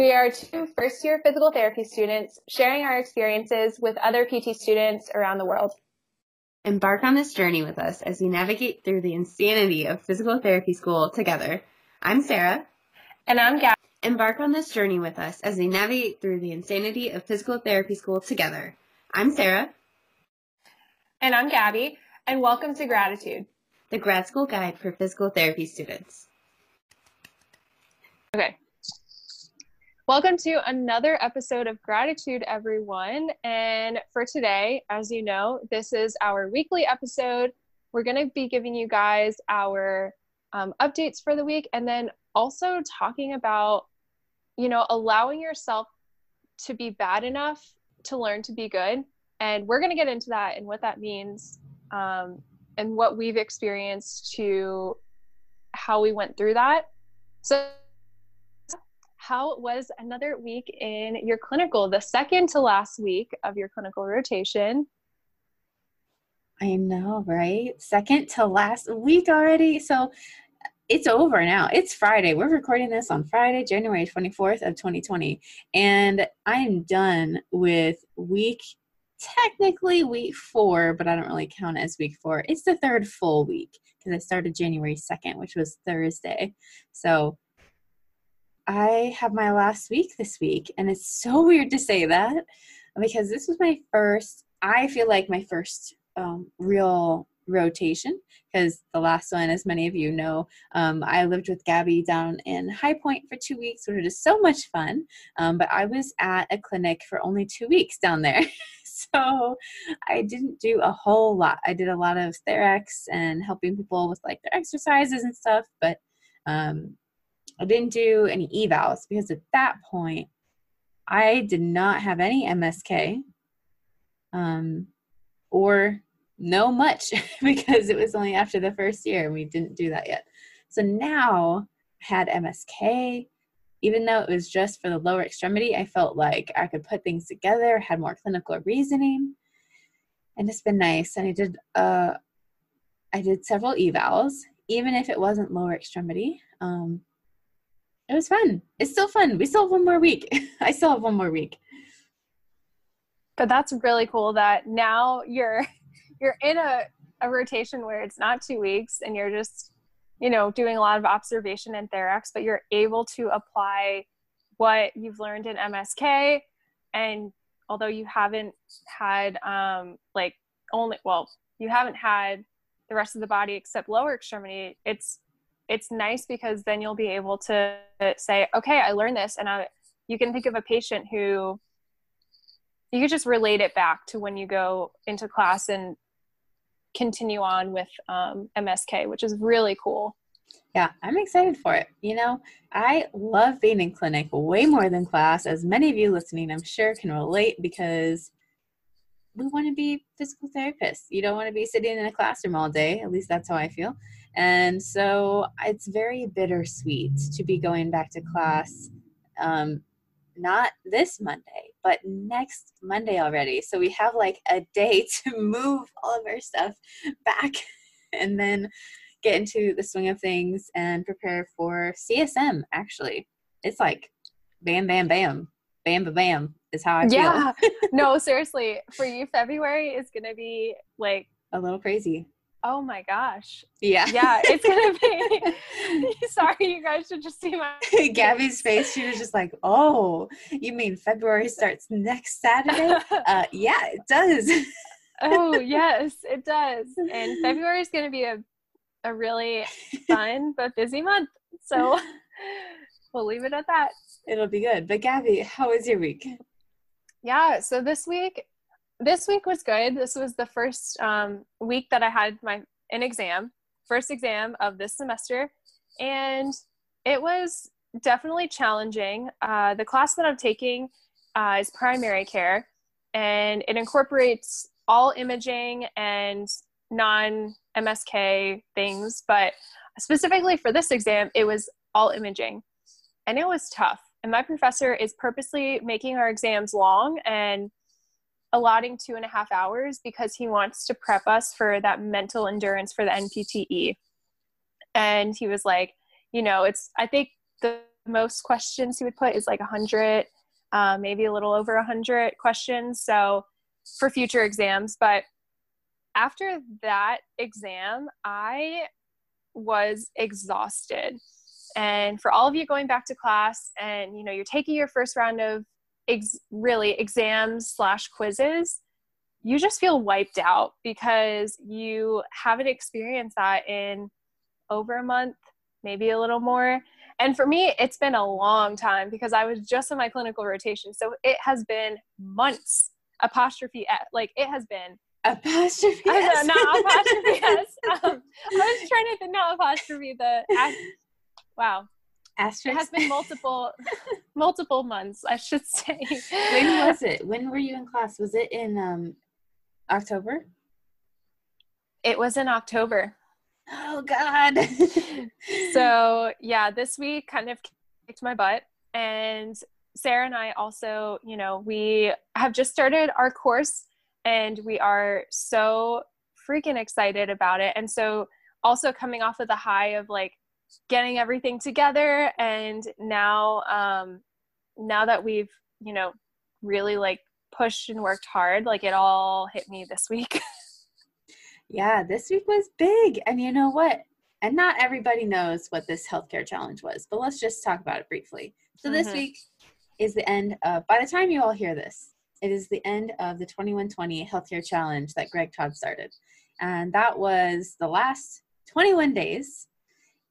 We are two first year physical therapy students sharing our experiences with other PT students around the world. Embark on this journey with us as we navigate through the insanity of physical therapy school together. I'm Sarah. And I'm Gab. Embark on this journey with us as we navigate through the insanity of physical therapy school together. I'm Sarah. And I'm Gabby. And welcome to Gratitude, the grad school guide for physical therapy students. Okay, Welcome to another episode of Gratitude, everyone. And for today, as you know, this is our weekly episode. We're going to be giving you guys our um, updates for the week and then also talking about, you know, allowing yourself to be bad enough to learn to be good. And we're going to get into that and what that means um, and what we've experienced to how we went through that. So, how was another week in your clinical, the second to last week of your clinical rotation? I know, right? Second to last week already. So it's over now. It's Friday. We're recording this on Friday, January 24th of 2020. And I'm done with week technically week 4, but I don't really count as week 4. It's the third full week because I started January 2nd, which was Thursday. So I have my last week this week, and it's so weird to say that because this was my first, I feel like my first um, real rotation because the last one, as many of you know, um, I lived with Gabby down in High Point for two weeks, which was so much fun. Um, but I was at a clinic for only two weeks down there. so I didn't do a whole lot. I did a lot of TherEx and helping people with like their exercises and stuff, but um, I didn't do any evals because at that point I did not have any MSK um, or no much because it was only after the first year and we didn't do that yet. So now I had MSK. Even though it was just for the lower extremity, I felt like I could put things together, had more clinical reasoning, and it's been nice. And I did uh, I did several evals, even if it wasn't lower extremity. Um, it was fun. It's still fun. We still have one more week. I still have one more week. But that's really cool that now you're you're in a, a rotation where it's not two weeks and you're just, you know, doing a lot of observation and TherEx, but you're able to apply what you've learned in MSK. And although you haven't had um like only well, you haven't had the rest of the body except lower extremity, it's it's nice because then you'll be able to say, okay, I learned this, and I, you can think of a patient who you could just relate it back to when you go into class and continue on with um, MSK, which is really cool. Yeah, I'm excited for it. You know, I love being in clinic way more than class, as many of you listening, I'm sure, can relate because we want to be physical therapists. You don't want to be sitting in a classroom all day. At least that's how I feel. And so it's very bittersweet to be going back to class, um, not this Monday, but next Monday already. So we have like a day to move all of our stuff back and then get into the swing of things and prepare for CSM, actually. It's like bam, bam, bam, bam, bam, bam is how I feel. Yeah. no, seriously. For you, February is going to be like a little crazy oh my gosh. Yeah. Yeah, it's gonna be sorry, you guys should just see my Gabby's face. She was just like, Oh, you mean February starts next Saturday? uh yeah, it does. oh yes, it does. And February is gonna be a a really fun but busy month. So we'll leave it at that. It'll be good. But Gabby, how was your week? Yeah, so this week this week was good. This was the first um, week that I had my an exam, first exam of this semester, and it was definitely challenging. Uh, the class that I'm taking uh, is primary care, and it incorporates all imaging and non MSK things, but specifically for this exam, it was all imaging, and it was tough. And my professor is purposely making our exams long and allotting two and a half hours because he wants to prep us for that mental endurance for the NPTE. And he was like, you know, it's, I think the, most questions he would put is like 100, uh, maybe a little over 100 questions. So for future exams. But after that exam, I was exhausted. And for all of you going back to class and you know you're taking your first round of ex- really exams slash quizzes, you just feel wiped out because you haven't experienced that in over a month, maybe a little more. And for me, it's been a long time because I was just in my clinical rotation. So it has been months, apostrophe, like it has been apostrophe S. not apostrophe S. Um, I was trying to think, not apostrophe, the, wow. Asterisk. It has been multiple, multiple months, I should say. When was it? When were you in class? Was it in um, October? It was in October. Oh God. so yeah, this week kind of kicked my butt. And Sarah and I also, you know, we have just started our course and we are so freaking excited about it. And so also coming off of the high of like getting everything together and now um now that we've, you know, really like pushed and worked hard, like it all hit me this week. yeah, this week was big. And you know what? And not everybody knows what this healthcare challenge was, but let's just talk about it briefly. So this mm-hmm. week is the end of by the time you all hear this, it is the end of the 2120 healthcare challenge that Greg Todd started. And that was the last 21 days.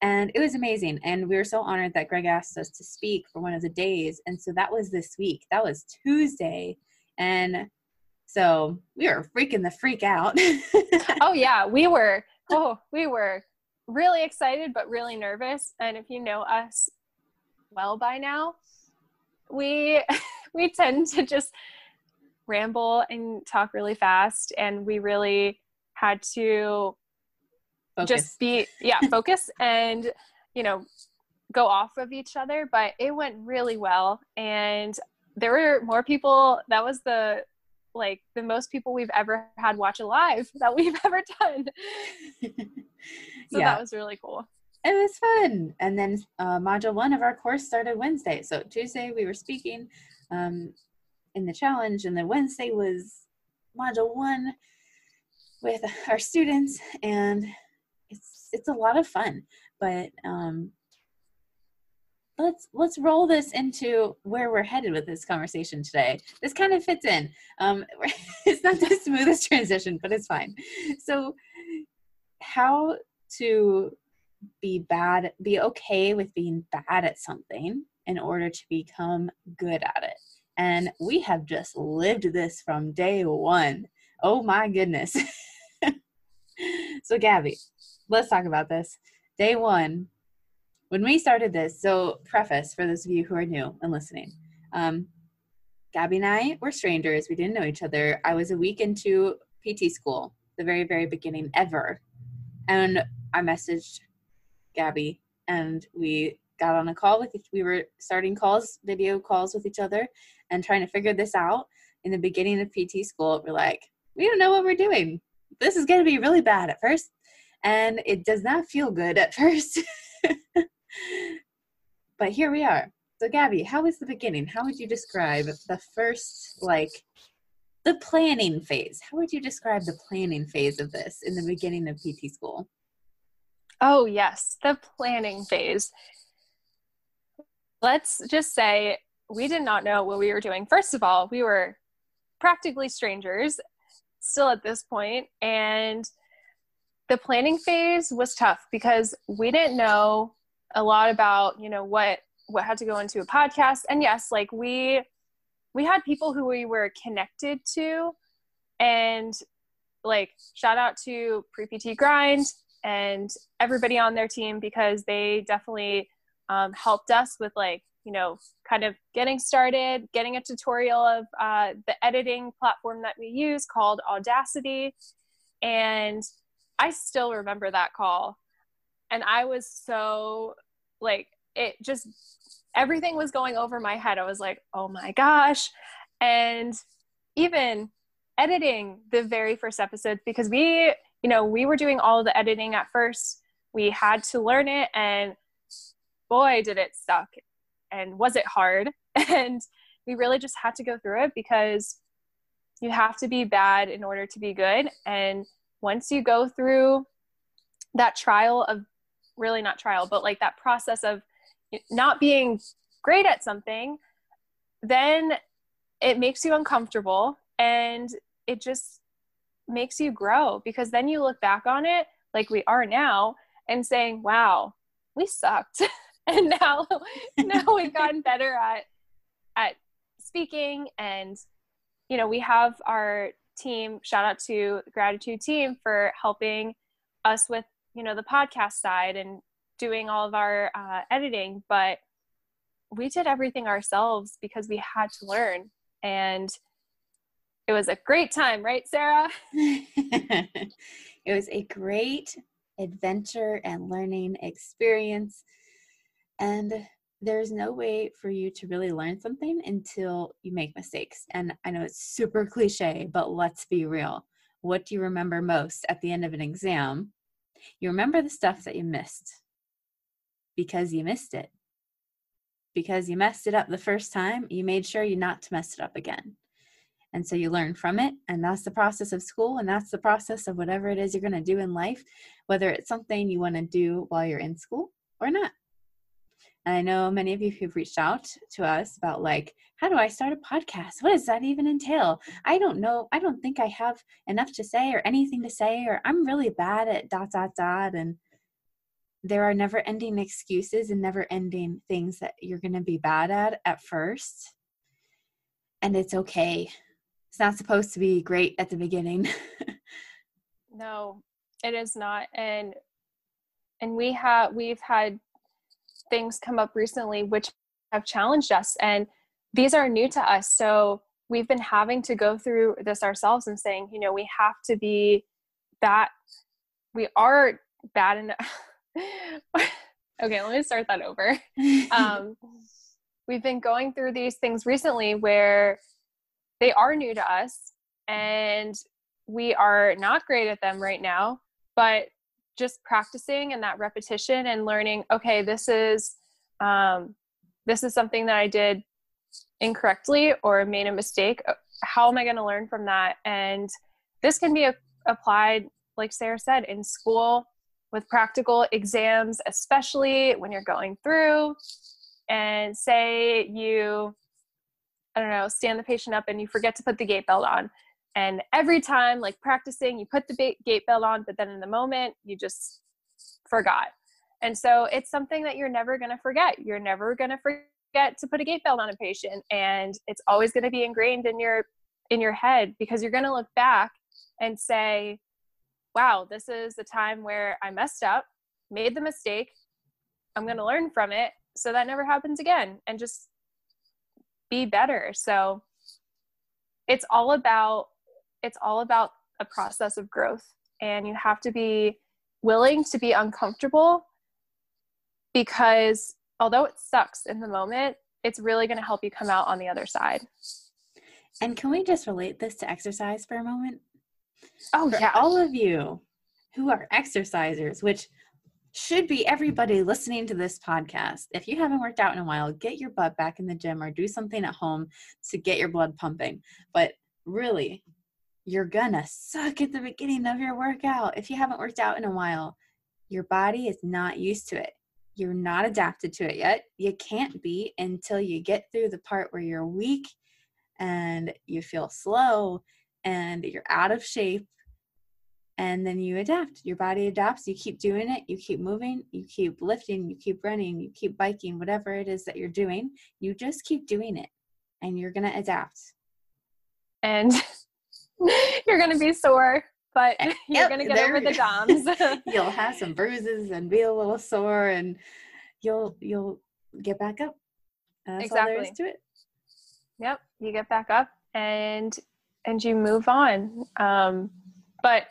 And it was amazing. And we were so honored that Greg asked us to speak for one of the days. And so that was this week. That was Tuesday. And so we were freaking the freak out. oh, yeah. We were, oh, we were really excited, but really nervous. And if you know us well by now, we we tend to just ramble and talk really fast and we really had to focus. just be yeah focus and you know go off of each other but it went really well. And there were more people that was the like the most people we've ever had watch a live that we've ever done. So yeah. that was really cool. It was fun. And then uh, module one of our course started wednesday. So tuesday we were speaking um, in the challenge and then wednesday was module one with our students. And it's a lot of fun but um let's let's roll this into where we're headed with this conversation today this kind of fits in um it's not the smoothest transition but it's fine so how to be bad be okay with being bad at something in order to become good at it and we have just lived this from day one. Oh my goodness. so, Gabby, let's talk about this. Day one, when we started this, so preface for those of you who are new and listening. Um, Gabby and I were strangers. We didn't know each other. I was a week into PT school, the very, very beginning ever. And I messaged Gabby and we got on a call with we were starting calls, video calls with each other and trying to figure this out in the beginning of PT school, we're like, we don't know what we're doing. This is going to be really bad at first. And it does not feel good at first. but here we are. So, Gabby, how was the beginning? How would you describe the first, like, the planning phase? How would you describe the planning phase of this in the beginning of PT school? Oh, yes, the planning phase. Let's just say we did not know what we were doing. First of all, we were practically strangers still at this point, and the planning phase was tough because we didn't know a lot about you know what what had to go into a podcast. And yes like we we had people who we were connected to. And like shout out to pre-pt grind and everybody on their team because they definitely um, helped us with like you know, kind of getting started, getting a tutorial of uh, the editing platform that we use called Audacity. And I still remember that call. And I was so like, it just, everything was going over my head. I was like, oh my gosh. And even editing the very first episodes because we, you know, we were doing all the editing at first. We had to learn it and boy, did it suck and was it hard and we really just had to go through it because you have to be bad in order to be good and once you go through that trial of really not trial but like that process of not being great at something then it makes you uncomfortable and it just makes you grow because then you look back on it like we are now and saying wow we sucked. And now now we've gotten better at at speaking and you know we have our team. Shout out to gratitude team for helping us with you know the podcast side and doing all of our uh, editing but we did everything ourselves because we had to learn. And it was a great time right sarah? It was a great adventure and learning experience. And there's no way for you to really learn something until you make mistakes. And I know it's super cliche, but let's be real. What do you remember most at the end of an exam? You remember the stuff that you missed because you missed it. Because you messed it up the first time, you made sure you not to mess it up again. And so you learn from it. And that's the process of school. And that's the process of whatever it is you're going to do in life, whether it's something you want to do while you're in school or not. I know many of you who've reached out to us about like, how do I start a podcast? What does that even entail? I don't know. I don't think I have enough to say or anything to say, or I'm really bad at dot, dot, dot. And there are never ending excuses and never ending things that you're going to be bad at at first. And it's okay. It's not supposed to be great at the beginning. no, it is not. And and we have we've had things come up recently which have challenged us and these are new to us. So we've been having to go through this ourselves and saying you know we have to be that we are bad enough okay let me start that over. Um, we've been going through these things recently where they are new to us and we are not great at them right now but just practicing and that repetition and learning okay this is um, this is something that i did incorrectly or made a mistake. Uh, how am i going to learn from that? And this can be a, applied like sarah said in school with practical exams especially when you're going through. And say you i don't know stand the patient up and you forget to put the gait belt on and every time, like practicing, you put the gait belt on, but then in the moment, you just forgot. And so it's something that you're never going to forget. You're never going to forget to put a gait belt on a patient, and it's always going to be ingrained in your in your head because you're going to look back and say, "Wow, this is the time where I messed up, made the mistake. I'm going to learn from it so that never happens again, and just be better." So it's all about it's all about a process of growth and you have to be willing to be uncomfortable because although it sucks in the moment it's really going to help you come out on the other side and can we just relate this to exercise for a moment oh for yeah all of you who are exercisers which should be everybody listening to this podcast. If you haven't worked out in a while, get your butt back in the gym or do something at home to get your blood pumping. But really, you're gonna suck at the beginning of your workout. If you haven't worked out in a while, your body is not used to it. You're not adapted to it yet. You can't be until you get through the part where you're weak and you feel slow and you're out of shape. And then you adapt. Your body adapts. You keep doing it. You keep moving. You keep lifting. You keep running. You keep biking, whatever it is that you're doing. You just keep doing it and you're going to adapt. And you're going to be sore, but you're yep, going to get over the DOMS. you'll have some bruises and be a little sore and you'll you'll get back up. That's exactly. all there is to it. Yep, you get back up and and you move on. Um, but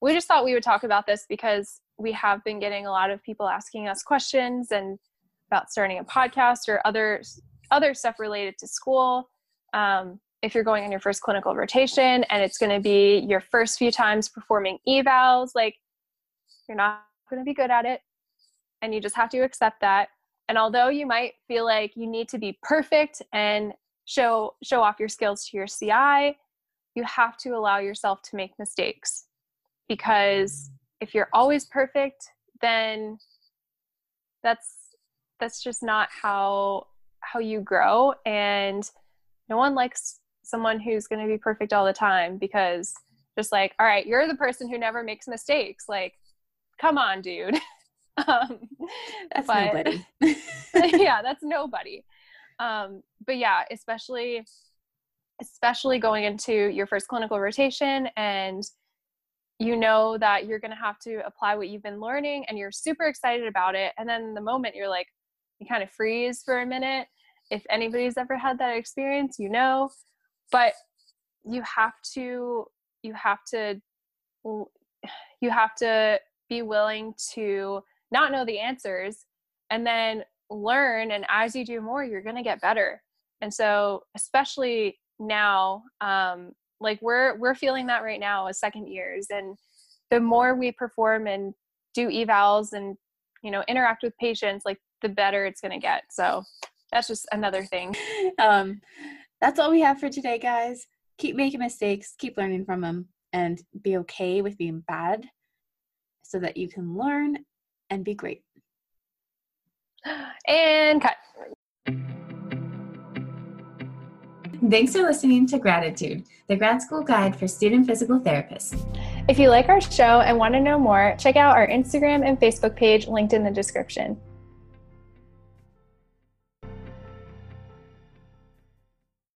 we just thought we would talk about this because we have been getting a lot of people asking us questions and about starting a podcast or other other stuff related to school. Um, if you're going on your first clinical rotation and it's going to be your first few times performing evals, like you're not going to be good at it. And you just have to accept that. And although you might feel like you need to be perfect and show show off your skills to your CI, you have to allow yourself to make mistakes. Because if you're always perfect, then that's that's just not how how you grow and no one likes someone who's going to be perfect all the time because just like all right you're the person who never makes mistakes like come on dude. Um, that's but, nobody. Yeah that's nobody. Um, but yeah especially especially going into your first clinical rotation and you know that you're going to have to apply what you've been learning and you're super excited about it and then the moment you're like you kind of freeze for a minute if anybody's ever had that experience you know but you have to you have to you have to be willing to not know the answers and then learn and as you do more you're going to get better. And so especially now um like we're we're feeling that right now as second years and the more we perform and do evals and you know interact with patients like the better it's going to get. So that's just another thing. Um that's all we have for today guys keep making mistakes keep learning from them and be okay with being bad so that you can learn and be great and cut Thanks for listening to Gratitude, the grad school guide for student physical therapists. If you like our show and want to know more, check out our Instagram and Facebook page linked in the description.